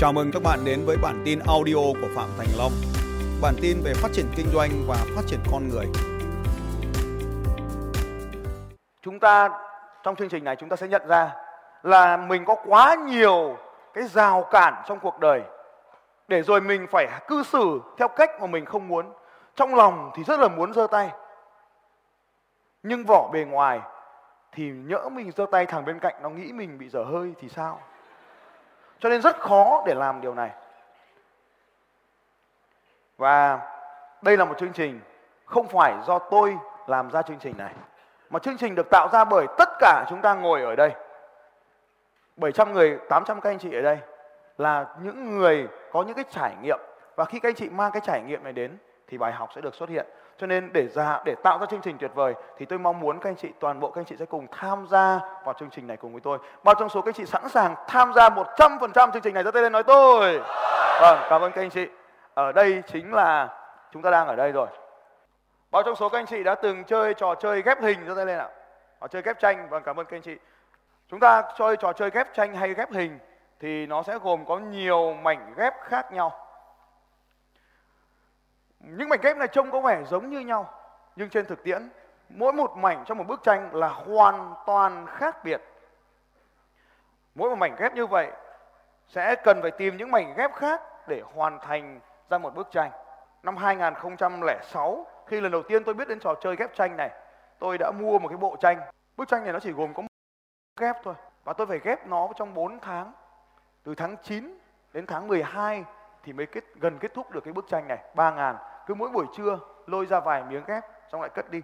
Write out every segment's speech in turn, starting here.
Chào mừng các bạn đến với bản tin audio của Phạm Thành Long. Bản tin về phát triển kinh doanh và phát triển con người. Chúng ta, trong chương trình này chúng ta sẽ nhận ra là mình có quá nhiều cái rào cản trong cuộc đời, để rồi mình phải cư xử theo cách mà mình không muốn. Trong lòng thì rất là muốn giơ tay. Nhưng vỏ bề ngoài thì nhỡ mình giơ tay thằng bên cạnh nó nghĩ mình bị dở hơi thì sao? Cho nên rất khó để làm điều này. Và đây là một chương trình không phải do tôi làm ra chương trình này. Mà chương trình được tạo ra bởi tất cả chúng ta ngồi ở đây. 700 người, 800 các anh chị ở đây là những người có những cái trải nghiệm và khi các anh chị mang cái trải nghiệm này đến thì bài học sẽ được xuất hiện. Cho nên để ra để tạo ra chương trình tuyệt vời thì tôi mong muốn các anh chị toàn bộ các anh chị sẽ cùng tham gia vào chương trình này cùng với tôi. Bao trong số các anh chị sẵn sàng tham gia 100% chương trình này ra tay lên nói tôi. Vâng, cảm ơn các anh chị. Ở đây chính là chúng ta đang ở đây rồi. Bao trong số các anh chị đã từng chơi trò chơi ghép hình ra tay lên ạ. Trò chơi ghép tranh. Vâng, cảm ơn các anh chị. Chúng ta chơi trò chơi ghép tranh hay ghép hình thì nó sẽ gồm có nhiều mảnh ghép khác nhau những mảnh ghép này trông có vẻ giống như nhau, nhưng trên thực tiễn, mỗi một mảnh trong một bức tranh là hoàn toàn khác biệt. Mỗi một mảnh ghép như vậy sẽ cần phải tìm những mảnh ghép khác để hoàn thành ra một bức tranh. Năm 2006 khi lần đầu tiên tôi biết đến trò chơi ghép tranh này, tôi đã mua một cái bộ tranh. Bức tranh này nó chỉ gồm có một ghép thôi, và tôi phải ghép nó trong 4 tháng. Từ tháng 9 đến tháng 12 thì mới kết, gần kết thúc được cái bức tranh này 3 ngàn cứ mỗi buổi trưa lôi ra vài miếng ghép, xong lại cất đi.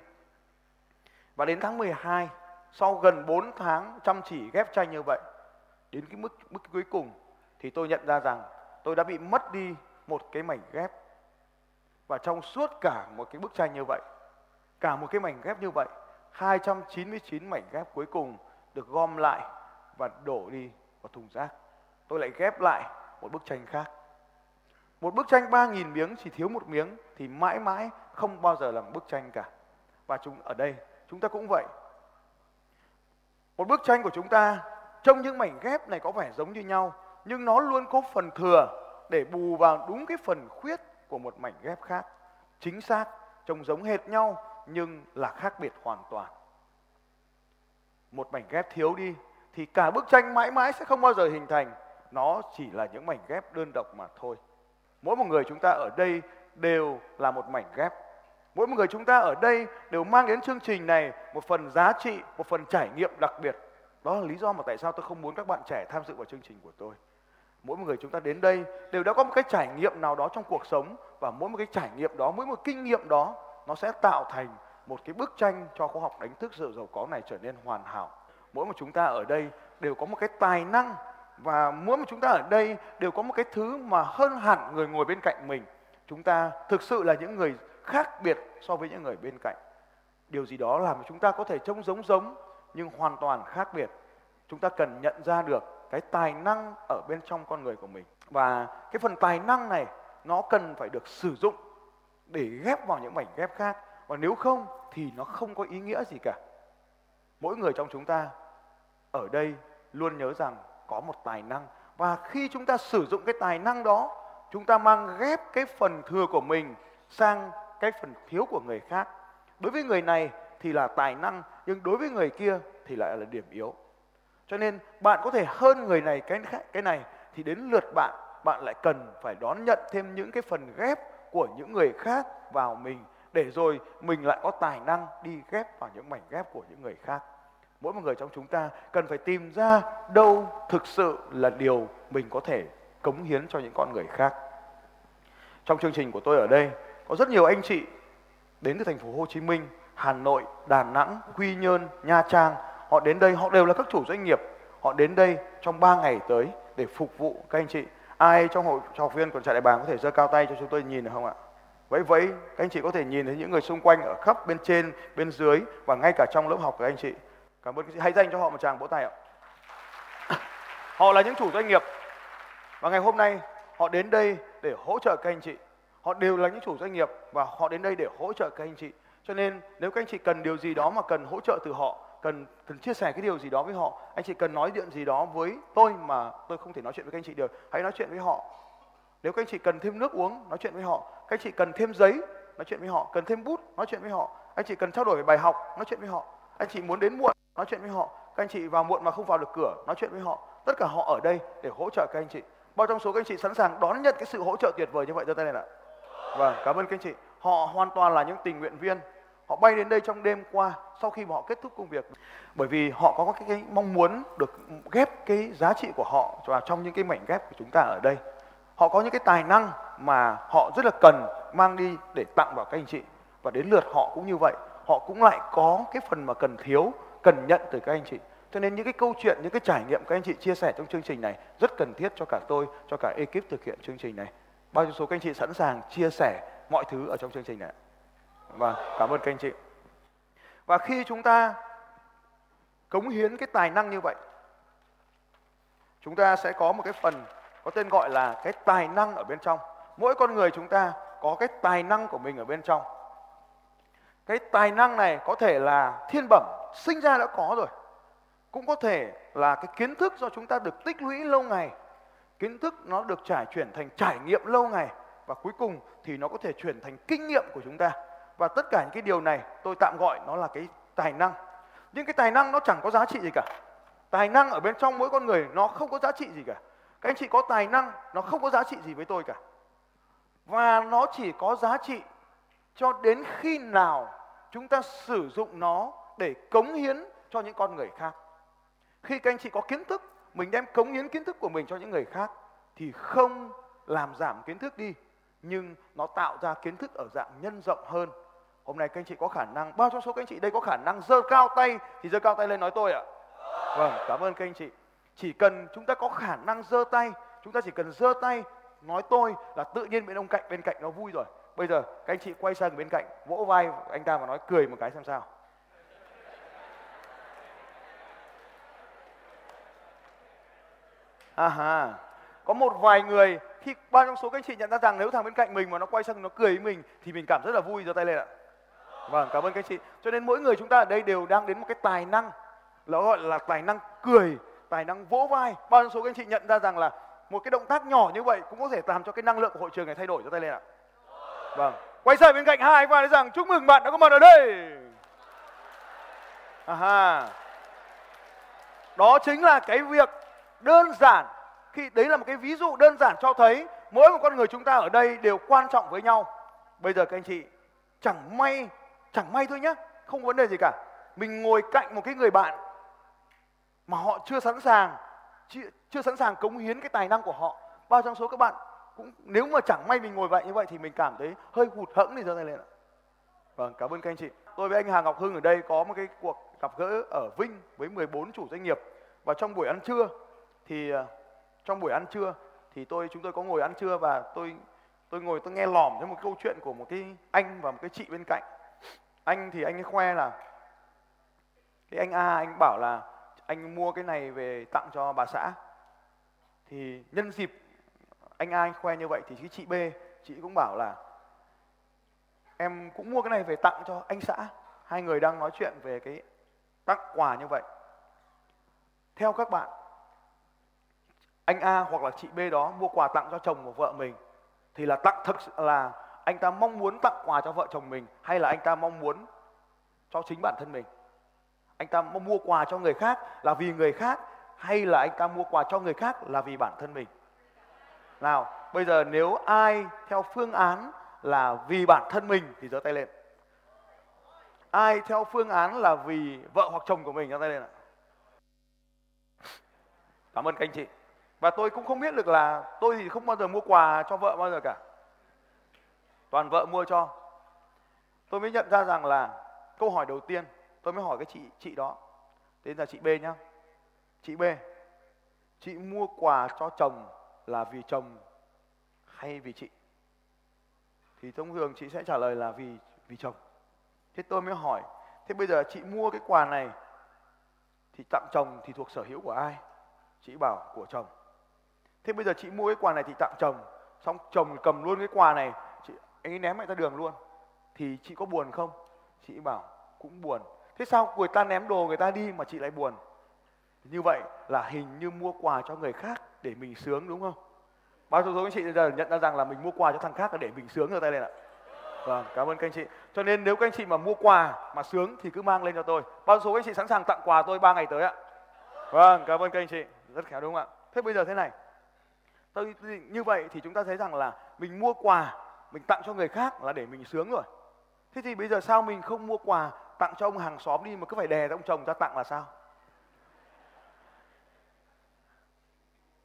Và đến tháng 12 sau gần 4 tháng chăm chỉ ghép tranh như vậy, đến cái mức mức cuối cùng thì tôi nhận ra rằng tôi đã bị mất đi một cái mảnh ghép. Và trong suốt cả một cái bức tranh như vậy, cả một cái mảnh ghép như vậy 299 mảnh ghép cuối cùng được gom lại và đổ đi vào thùng rác. Tôi lại ghép lại một bức tranh khác một bức tranh 3.000 miếng chỉ thiếu một miếng thì mãi mãi không bao giờ là một bức tranh cả. Và chúng ở đây chúng ta cũng vậy. Một bức tranh của chúng ta trong những mảnh ghép này có vẻ giống như nhau nhưng nó luôn có phần thừa để bù vào đúng cái phần khuyết của một mảnh ghép khác. Chính xác, trông giống hệt nhau nhưng là khác biệt hoàn toàn. Một mảnh ghép thiếu đi thì cả bức tranh mãi mãi sẽ không bao giờ hình thành. Nó chỉ là những mảnh ghép đơn độc mà thôi. Mỗi một người chúng ta ở đây đều là một mảnh ghép. Mỗi một người chúng ta ở đây đều mang đến chương trình này một phần giá trị, một phần trải nghiệm đặc biệt. Đó là lý do mà tại sao tôi không muốn các bạn trẻ tham dự vào chương trình của tôi. Mỗi một người chúng ta đến đây đều đã có một cái trải nghiệm nào đó trong cuộc sống và mỗi một cái trải nghiệm đó, mỗi một kinh nghiệm đó nó sẽ tạo thành một cái bức tranh cho khoa học đánh thức sự giàu có này trở nên hoàn hảo. Mỗi một chúng ta ở đây đều có một cái tài năng và mỗi một chúng ta ở đây đều có một cái thứ mà hơn hẳn người ngồi bên cạnh mình. Chúng ta thực sự là những người khác biệt so với những người bên cạnh. Điều gì đó làm cho chúng ta có thể trông giống giống, nhưng hoàn toàn khác biệt. Chúng ta cần nhận ra được cái tài năng ở bên trong con người của mình. Và cái phần tài năng này, nó cần phải được sử dụng để ghép vào những mảnh ghép khác. Và nếu không thì nó không có ý nghĩa gì cả. Mỗi người trong chúng ta ở đây luôn nhớ rằng có một tài năng. Và khi chúng ta sử dụng cái tài năng đó, chúng ta mang ghép cái phần thừa của mình sang cái phần thiếu của người khác. Đối với người này thì là tài năng, nhưng đối với người kia thì lại là điểm yếu. Cho nên bạn có thể hơn người này cái cái này thì đến lượt bạn bạn lại cần phải đón nhận thêm những cái phần ghép của những người khác vào mình, để rồi mình lại có tài năng đi ghép vào những mảnh ghép của những người khác mỗi một người trong chúng ta cần phải tìm ra đâu thực sự là điều mình có thể cống hiến cho những con người khác trong chương trình của tôi ở đây có rất nhiều anh chị đến từ thành phố Hồ Chí Minh, Hà Nội, Đà Nẵng, Quy Nhơn, Nha Trang. Họ đến đây, họ đều là các chủ doanh nghiệp. Họ đến đây trong 3 ngày tới để phục vụ các anh chị. Ai trong hội học viên còn trại đại bàng có thể giơ cao tay cho chúng tôi nhìn được không ạ? Vậy vậy, các anh chị có thể nhìn thấy những người xung quanh ở khắp bên trên, bên dưới và ngay cả trong lớp học của các anh chị. Cảm ơn các chị. Hãy dành cho họ một tràng vỗ tay ạ. Họ là những chủ doanh nghiệp. Và ngày hôm nay họ đến đây để hỗ trợ các anh chị. Họ đều là những chủ doanh nghiệp và họ đến đây để hỗ trợ các anh chị. Cho nên nếu các anh chị cần điều gì đó mà cần hỗ trợ từ họ, cần cần chia sẻ cái điều gì đó với họ, anh chị cần nói chuyện gì đó với tôi mà tôi không thể nói chuyện với các anh chị được, hãy nói chuyện với họ nếu các anh chị cần thêm nước uống, nói chuyện với họ các anh chị cần thêm giấy, nói chuyện với họ cần thêm bút, nói chuyện với họ anh chị cần trao đổi về bài học, nói chuyện với họ anh chị muốn đến muộn nói chuyện với họ các anh chị vào muộn mà không vào được cửa nói chuyện với họ. Tất cả họ ở đây để hỗ trợ các anh chị. Bao trong số các anh chị sẵn sàng đón nhận cái sự hỗ trợ tuyệt vời như vậy cho tay này ạ. Vâng cảm ơn các anh chị. Họ hoàn toàn là những tình nguyện viên. Họ bay đến đây trong đêm qua sau khi mà họ kết thúc công việc. Bởi vì họ có cái, cái mong muốn được ghép cái giá trị của họ vào trong những cái mảnh ghép của chúng ta ở đây. Họ có những cái tài năng mà họ rất là cần mang đi để tặng vào các anh chị. Và đến lượt họ cũng như vậy. Họ cũng lại có cái phần mà cần thiếu cần nhận từ các anh chị. Cho nên những cái câu chuyện, những cái trải nghiệm các anh chị chia sẻ trong chương trình này rất cần thiết cho cả tôi, cho cả ekip thực hiện chương trình này. Bao nhiêu số các anh chị sẵn sàng chia sẻ mọi thứ ở trong chương trình này và vâng, cảm ơn các anh chị. Và khi chúng ta cống hiến cái tài năng như vậy, chúng ta sẽ có một cái phần có tên gọi là cái tài năng ở bên trong. Mỗi con người chúng ta có cái tài năng của mình ở bên trong. Cái tài năng này có thể là thiên bẩm sinh ra đã có rồi. Cũng có thể là cái kiến thức do chúng ta được tích lũy lâu ngày, kiến thức nó được trải chuyển thành trải nghiệm lâu ngày, và cuối cùng thì nó có thể chuyển thành kinh nghiệm của chúng ta. Và tất cả những cái điều này tôi tạm gọi nó là cái tài năng. Nhưng cái tài năng nó chẳng có giá trị gì cả. Tài năng ở bên trong mỗi con người nó không có giá trị gì cả. Các anh chị có tài năng, nó không có giá trị gì với tôi cả. Và nó chỉ có giá trị cho đến khi nào chúng ta sử dụng nó để cống hiến cho những con người khác. Khi các anh chị có kiến thức, mình đem cống hiến kiến thức của mình cho những người khác thì không làm giảm kiến thức đi, nhưng nó tạo ra kiến thức ở dạng nhân rộng hơn. Hôm nay các anh chị có khả năng, bao trong số các anh chị đây có khả năng giơ cao tay thì giơ cao tay lên nói tôi ạ. Vâng cảm ơn các anh chị. Chỉ cần chúng ta có khả năng giơ tay, chúng ta chỉ cần giơ tay, nói tôi là tự nhiên bên ông cạnh, bên cạnh nó vui rồi. Bây giờ các anh chị quay sang bên cạnh, vỗ vai anh ta và nói cười một cái xem sao. À ha. Có một vài người, khi bao trong số các anh chị nhận ra rằng nếu thằng bên cạnh mình mà nó quay sang nó cười với mình, thì mình cảm rất là vui, giơ tay lên ạ. Vâng cảm ơn các anh chị. Cho nên mỗi người chúng ta ở đây đều đang đến một cái tài năng, nó gọi là tài năng cười, tài năng vỗ vai. Bao nhiêu số các anh chị nhận ra rằng là một cái động tác nhỏ như vậy cũng có thể làm cho cái năng lượng của hội trường này thay đổi cho tay lên ạ. Vâng. Quay sang bên cạnh hai và nói rằng chúc mừng bạn đã có mặt ở đây. À ha. Đó chính là cái việc đơn giản khi đấy là một cái ví dụ đơn giản cho thấy mỗi một con người chúng ta ở đây đều quan trọng với nhau. Bây giờ các anh chị chẳng may chẳng may thôi nhé không có vấn đề gì cả. Mình ngồi cạnh một cái người bạn mà họ chưa sẵn sàng chưa, chưa sẵn sàng cống hiến cái tài năng của họ. Bao trong số các bạn cũng nếu mà chẳng may mình ngồi vậy như vậy thì mình cảm thấy hơi hụt hẫng thì giơ tay lên ạ. Vâng cảm ơn các anh chị. Tôi với anh Hà Ngọc Hưng ở đây có một cái cuộc gặp gỡ ở Vinh với 14 chủ doanh nghiệp và trong buổi ăn trưa thì ờ, trong buổi ăn trưa thì tôi, chúng tôi có ngồi ăn trưa và tôi tôi ngồi tôi nghe lỏm thấy một câu chuyện của một cái anh và một cái chị bên cạnh. Anh thì anh ấy khoe là cái anh A, anh bảo là anh mua cái này về tặng cho bà xã. Thì nhân dịp anh A anh khoe như vậy thì cái chị B, chị cũng bảo là em cũng mua cái này về tặng cho anh xã. Hai người đang nói chuyện về cái tặng quà như vậy. Theo các bạn anh A hoặc là chị B đó mua quà tặng cho chồng của vợ mình, thì là tặng thật là anh ta mong muốn tặng quà cho vợ chồng mình hay là anh ta mong muốn cho chính bản thân mình? Anh ta mong mua quà cho người khác là vì người khác hay là anh ta mua quà cho người khác là vì bản thân mình? Nào, bây giờ nếu ai theo phương án là vì bản thân mình thì giơ tay lên. Ai theo phương án là vì vợ hoặc chồng của mình, giơ tay lên ạ. Cảm ơn các anh chị và tôi cũng không biết được là tôi thì không bao giờ mua quà cho vợ bao giờ cả. Toàn vợ mua cho. Tôi mới nhận ra rằng là câu hỏi đầu tiên tôi mới hỏi cái chị chị đó. Tên là chị B nhá. Chị B, chị mua quà cho chồng là vì chồng hay vì chị? Thì thông thường chị sẽ trả lời là vì vì chồng. Thế tôi mới hỏi, thế bây giờ chị mua cái quà này thì tặng chồng thì thuộc sở hữu của ai? Chị bảo, của chồng thế bây giờ chị mua cái quà này thì tặng chồng, xong chồng cầm luôn cái quà này, chị, anh ấy ném mẹ ra đường luôn. Thì chị có buồn không? Chị bảo, cũng buồn. Thế sao người ta ném đồ người ta đi mà chị lại buồn? Như vậy là hình như mua quà cho người khác để mình sướng đúng không? Bao số anh chị giờ nhận ra rằng là mình mua quà cho thằng khác là để mình sướng rồi tay lên ạ. Vâng cảm ơn các anh chị. Cho nên nếu các anh chị mà mua quà mà sướng thì cứ mang lên cho tôi. Bao số anh chị sẵn sàng tặng quà tôi ba ngày tới ạ? Vâng cảm ơn các anh chị. Rất khéo đúng không ạ? Thế bây giờ thế này tôi như vậy thì chúng ta thấy rằng là mình mua quà, mình tặng cho người khác là để mình sướng rồi. Thế thì bây giờ sao mình không mua quà tặng cho ông hàng xóm đi mà cứ phải đè ông chồng ra tặng là sao?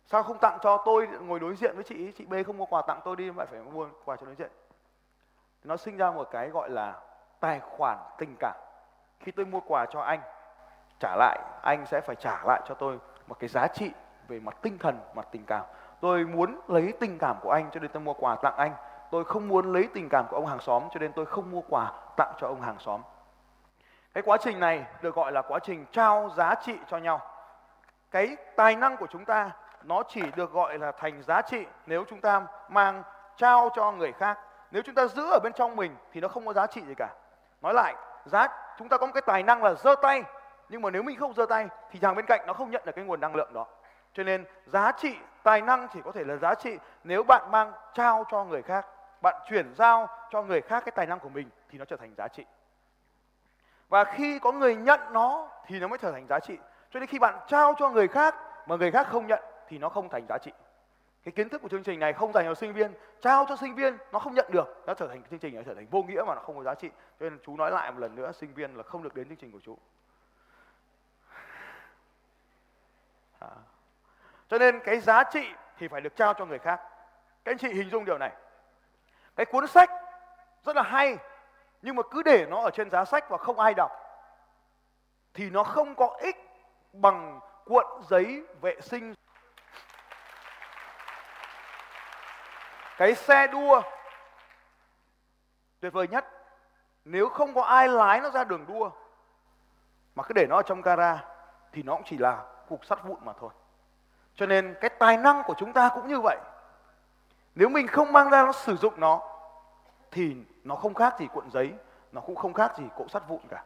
Sao không tặng cho tôi ngồi đối diện với chị chị B không mua quà tặng tôi đi mà phải mua quà cho đối diện. Nó sinh ra một cái gọi là tài khoản tình cảm. Khi tôi mua quà cho anh, trả lại, anh sẽ phải trả lại cho tôi một cái giá trị về mặt tinh thần, mặt tình cảm tôi muốn lấy tình cảm của anh cho nên tôi mua quà tặng anh. Tôi không muốn lấy tình cảm của ông hàng xóm cho nên tôi không mua quà tặng cho ông hàng xóm. Cái quá trình này được gọi là quá trình trao giá trị cho nhau. Cái tài năng của chúng ta, nó chỉ được gọi là thành giá trị nếu chúng ta mang, trao cho người khác. Nếu chúng ta giữ ở bên trong mình thì nó không có giá trị gì cả. Nói lại, giá, chúng ta có một cái tài năng là giơ tay. Nhưng mà nếu mình không giơ tay thì thằng bên cạnh nó không nhận được cái nguồn năng lượng đó cho nên giá trị tài năng chỉ có thể là giá trị nếu bạn mang trao cho người khác. Bạn chuyển giao cho người khác cái tài năng của mình thì nó trở thành giá trị. Và khi có người nhận nó thì nó mới trở thành giá trị. Cho nên khi bạn trao cho người khác mà người khác không nhận thì nó không thành giá trị. Cái kiến thức của chương trình này không dành cho sinh viên. Trao cho sinh viên nó không nhận được, nó trở thành chương trình nó trở thành vô nghĩa mà nó không có giá trị. Cho nên chú nói lại một lần nữa, sinh viên là không được đến chương trình của chú. À cho nên cái giá trị thì phải được trao cho người khác. Các anh chị hình dung điều này. Cái cuốn sách rất là hay, nhưng mà cứ để nó ở trên giá sách và không ai đọc, thì nó không có ích bằng cuộn giấy vệ sinh. Cái xe đua, tuyệt vời nhất. Nếu không có ai lái nó ra đường đua, mà cứ để nó ở trong gara, thì nó cũng chỉ là cục sắt vụn mà thôi cho nên cái tài năng của chúng ta cũng như vậy nếu mình không mang ra nó sử dụng nó thì nó không khác gì cuộn giấy nó cũng không khác gì cỗ sắt vụn cả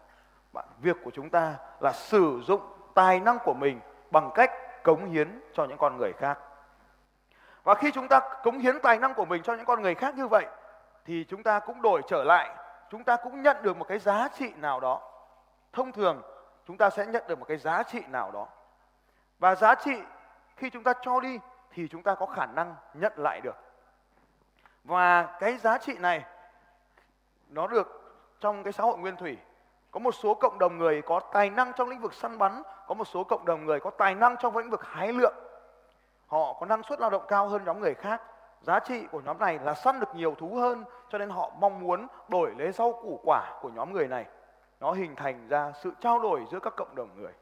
bạn việc của chúng ta là sử dụng tài năng của mình bằng cách cống hiến cho những con người khác và khi chúng ta cống hiến tài năng của mình cho những con người khác như vậy thì chúng ta cũng đổi trở lại, chúng ta cũng nhận được một cái giá trị nào đó. Thông thường chúng ta sẽ nhận được một cái giá trị nào đó. Và giá trị khi chúng ta cho đi thì chúng ta có khả năng nhận lại được. Và cái giá trị này nó được trong cái xã hội nguyên thủy. Có một số cộng đồng người có tài năng trong lĩnh vực săn bắn, có một số cộng đồng người có tài năng trong lĩnh vực hái lượm. Họ có năng suất lao động cao hơn nhóm người khác. Giá trị của nhóm này là săn được nhiều thú hơn cho nên họ mong muốn đổi lấy rau củ quả của nhóm người này. Nó hình thành ra sự trao đổi giữa các cộng đồng người.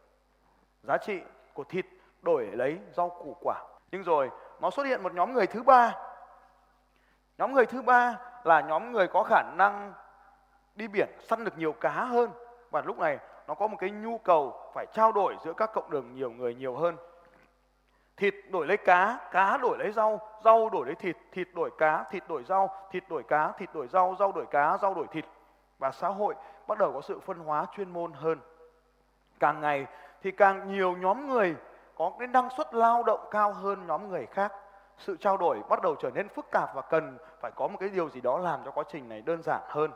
Giá trị của thịt đổi lấy rau củ quả. Nhưng rồi, nó xuất hiện một nhóm người thứ ba. Nhóm người thứ ba là nhóm người có khả năng đi biển, săn được nhiều cá hơn. Và lúc này, nó có một cái nhu cầu phải trao đổi giữa các cộng đồng nhiều người nhiều hơn. Thịt đổi lấy cá cá đổi lấy rau rau đổi lấy thịt thịt đổi cá, thịt đổi rau, thịt đổi cá, thịt đổi rau rau đổi cá, rau đổi thịt. Và xã hội bắt đầu có sự phân hóa chuyên môn hơn. Càng ngày thì càng nhiều nhóm người có cái năng suất lao động cao hơn nhóm người khác. Sự trao đổi bắt đầu trở nên phức tạp và cần phải có một cái điều gì đó làm cho quá trình này đơn giản hơn.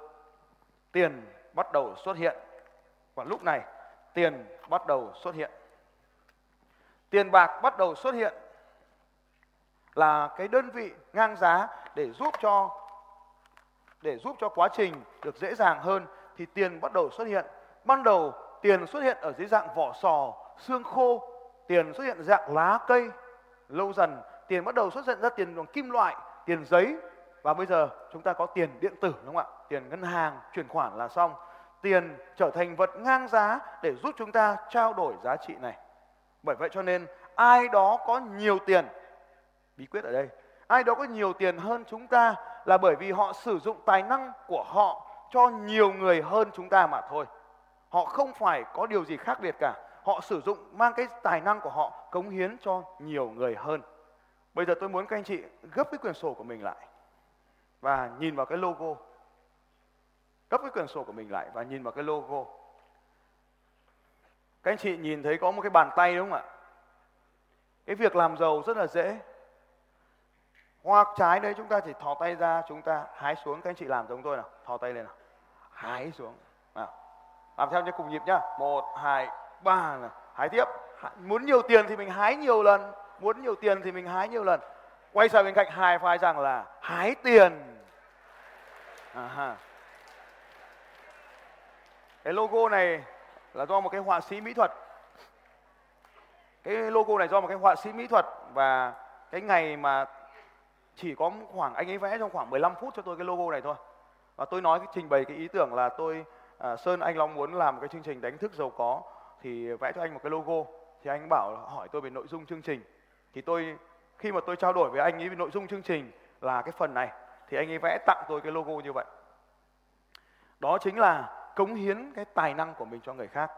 Tiền bắt đầu xuất hiện. Và lúc này tiền bắt đầu xuất hiện. Tiền bạc bắt đầu xuất hiện là cái đơn vị ngang giá để giúp cho để giúp cho quá trình được dễ dàng hơn thì tiền bắt đầu xuất hiện. Ban đầu tiền xuất hiện ở dưới dạng vỏ sò, xương khô, tiền xuất hiện dạng lá cây. Lâu dần tiền bắt đầu xuất hiện ra tiền bằng kim loại, tiền giấy và bây giờ chúng ta có tiền điện tử đúng không ạ? Tiền ngân hàng, chuyển khoản là xong. Tiền trở thành vật ngang giá để giúp chúng ta trao đổi giá trị này. Bởi vậy cho nên ai đó có nhiều tiền, bí quyết ở đây, ai đó có nhiều tiền hơn chúng ta là bởi vì họ sử dụng tài năng của họ cho nhiều người hơn chúng ta mà thôi. Họ không phải có điều gì khác biệt cả. Họ sử dụng mang cái tài năng của họ cống hiến cho nhiều người hơn. Bây giờ tôi muốn các anh chị gấp cái quyển sổ của mình lại và nhìn vào cái logo. Gấp cái quyển sổ của mình lại và nhìn vào cái logo. Các anh chị nhìn thấy có một cái bàn tay đúng không ạ? Cái việc làm giàu rất là dễ. Hoa trái đấy chúng ta chỉ thò tay ra, chúng ta hái xuống. Các anh chị làm giống tôi nào, thò tay lên nào. Hái xuống. Nào. Làm theo nhé, cùng nhịp nhá. Một, hai, ba là Hái tiếp. Muốn nhiều tiền thì mình hái nhiều lần. Muốn nhiều tiền thì mình hái nhiều lần. Quay sang bên cạnh hai phái rằng là hái tiền. À, cái logo này là do một cái họa sĩ mỹ thuật cái logo này do một cái họa sĩ mỹ thuật và cái ngày mà chỉ có khoảng anh ấy vẽ trong khoảng 15 phút cho tôi cái logo này thôi và tôi nói cái trình bày cái ý tưởng là tôi à, Sơn anh Long muốn làm một cái chương trình đánh thức giàu có thì vẽ cho anh một cái logo. Thì anh bảo hỏi tôi về nội dung chương trình. Thì tôi, khi mà tôi trao đổi với anh ấy về nội dung chương trình là cái phần này, thì anh ấy vẽ tặng tôi cái logo như vậy. Đó chính là cống hiến cái tài năng của mình cho người khác.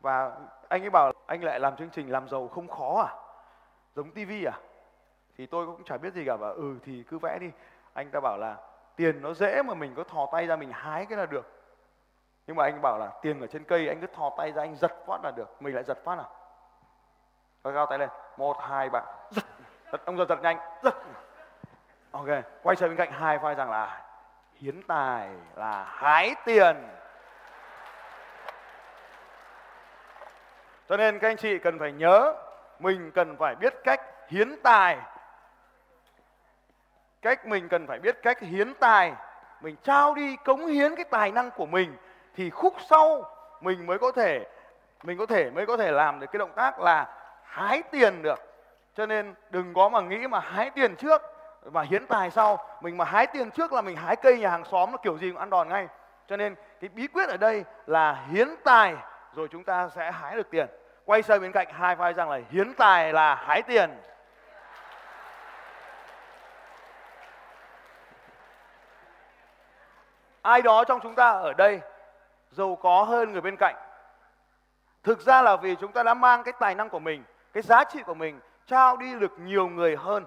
Và anh ấy bảo anh lại làm chương trình làm giàu không khó à? Giống tivi à? Thì tôi cũng chả biết gì cả và ừ thì cứ vẽ đi. Anh ta bảo là, tiền nó dễ mà mình có thò tay ra mình hái cái là được nhưng mà anh bảo là tiền ở trên cây anh cứ thò tay ra anh giật phát là được. Mình lại giật phát nào rồi cao tay lên. Một hai ba giật, giật. Ông giật giật nhanh. Giật. Ok quay sang bên cạnh hai vai rằng là hiến tài là hái tiền. Cho nên các anh chị cần phải nhớ mình cần phải biết cách hiến tài. Cách mình cần phải biết cách hiến tài. Mình trao đi cống hiến cái tài năng của mình thì khúc sau mình mới có thể, mình có thể, mới có thể làm được cái động tác là hái tiền được. Cho nên đừng có mà nghĩ mà hái tiền trước và hiến tài sau. Mình mà hái tiền trước là mình hái cây nhà hàng xóm, nó kiểu gì cũng ăn đòn ngay. Cho nên cái bí quyết ở đây là hiến tài, rồi chúng ta sẽ hái được tiền. Quay sang bên cạnh hai vai rằng là hiến tài là hái tiền. Ai đó trong chúng ta ở đây giàu có hơn người bên cạnh. Thực ra là vì chúng ta đã mang cái tài năng của mình, cái giá trị của mình trao đi được nhiều người hơn.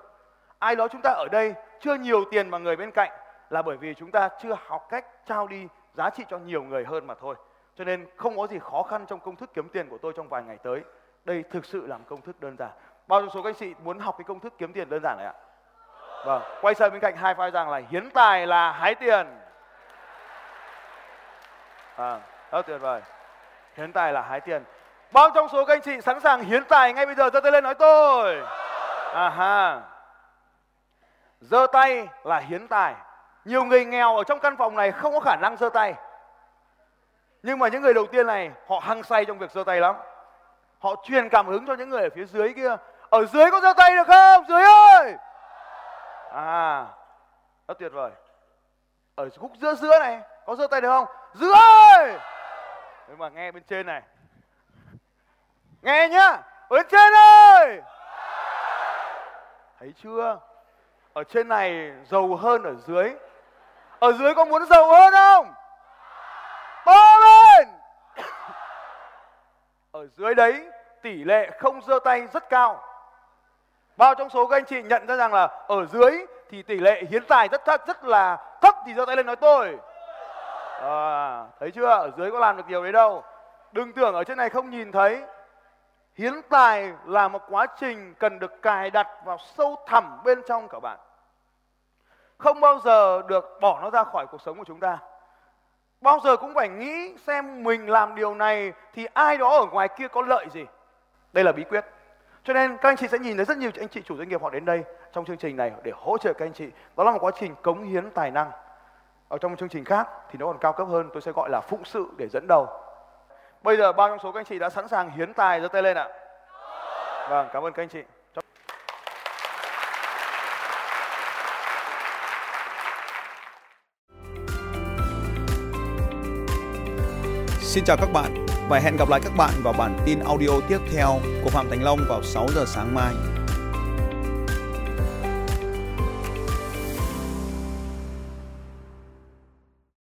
Ai đó chúng ta ở đây chưa nhiều tiền mà người bên cạnh là bởi vì chúng ta chưa học cách trao đi giá trị cho nhiều người hơn mà thôi. Cho nên không có gì khó khăn trong công thức kiếm tiền của tôi trong vài ngày tới. Đây thực sự là một công thức đơn giản. Bao nhiêu số các anh chị muốn học cái công thức kiếm tiền đơn giản này ạ? Vâng quay sang bên cạnh hai file rằng là hiến tài là hái tiền à, rất tuyệt vời. Hiến tài là hái tiền. Bao trong số các anh chị sẵn sàng hiến tài ngay bây giờ giơ tay lên nói tôi. À ha giơ tay là hiến tài. Nhiều người nghèo ở trong căn phòng này không có khả năng giơ tay. Nhưng mà những người đầu tiên này họ hăng say trong việc giơ tay lắm. Họ truyền cảm hứng cho những người ở phía dưới kia. Ở dưới có giơ tay được không? Dưới ơi! À rất tuyệt vời. Ở khúc giữa giữa này có giơ tay được không? Dưới ơi! Nhưng mà nghe bên trên này. Nghe nhá! Ở bên trên ơi! Thấy chưa? Ở trên này giàu hơn ở dưới. Ở dưới có muốn giàu hơn không? To lên! Ở dưới đấy, tỷ lệ không giơ tay rất cao. Bao trong số các anh chị nhận ra rằng là ở dưới thì tỷ lệ hiến tài rất thấp, rất là thấp thì giơ tay lên nói tôi à, thấy chưa? Ở dưới có làm được điều đấy đâu. Đừng tưởng ở trên này không nhìn thấy. Hiến tài là một quá trình cần được cài đặt vào sâu thẳm bên trong các bạn. Không bao giờ được bỏ nó ra khỏi cuộc sống của chúng ta. Bao giờ cũng phải nghĩ xem mình làm điều này thì ai đó ở ngoài kia có lợi gì. Đây là bí quyết. Cho nên các anh chị sẽ nhìn thấy rất nhiều anh chị chủ doanh nghiệp họ đến đây trong chương trình này để hỗ trợ các anh chị. Đó là một quá trình cống hiến tài năng ở trong chương trình khác thì nó còn cao cấp hơn, tôi sẽ gọi là phụng sự để dẫn đầu. Bây giờ bao trong số các anh chị đã sẵn sàng hiến tài giơ tay lên ạ. Vâng cảm ơn các anh chị. Xin chào các bạn và hẹn gặp lại các bạn vào bản tin audio tiếp theo của Phạm Thành Long vào 6 giờ sáng mai.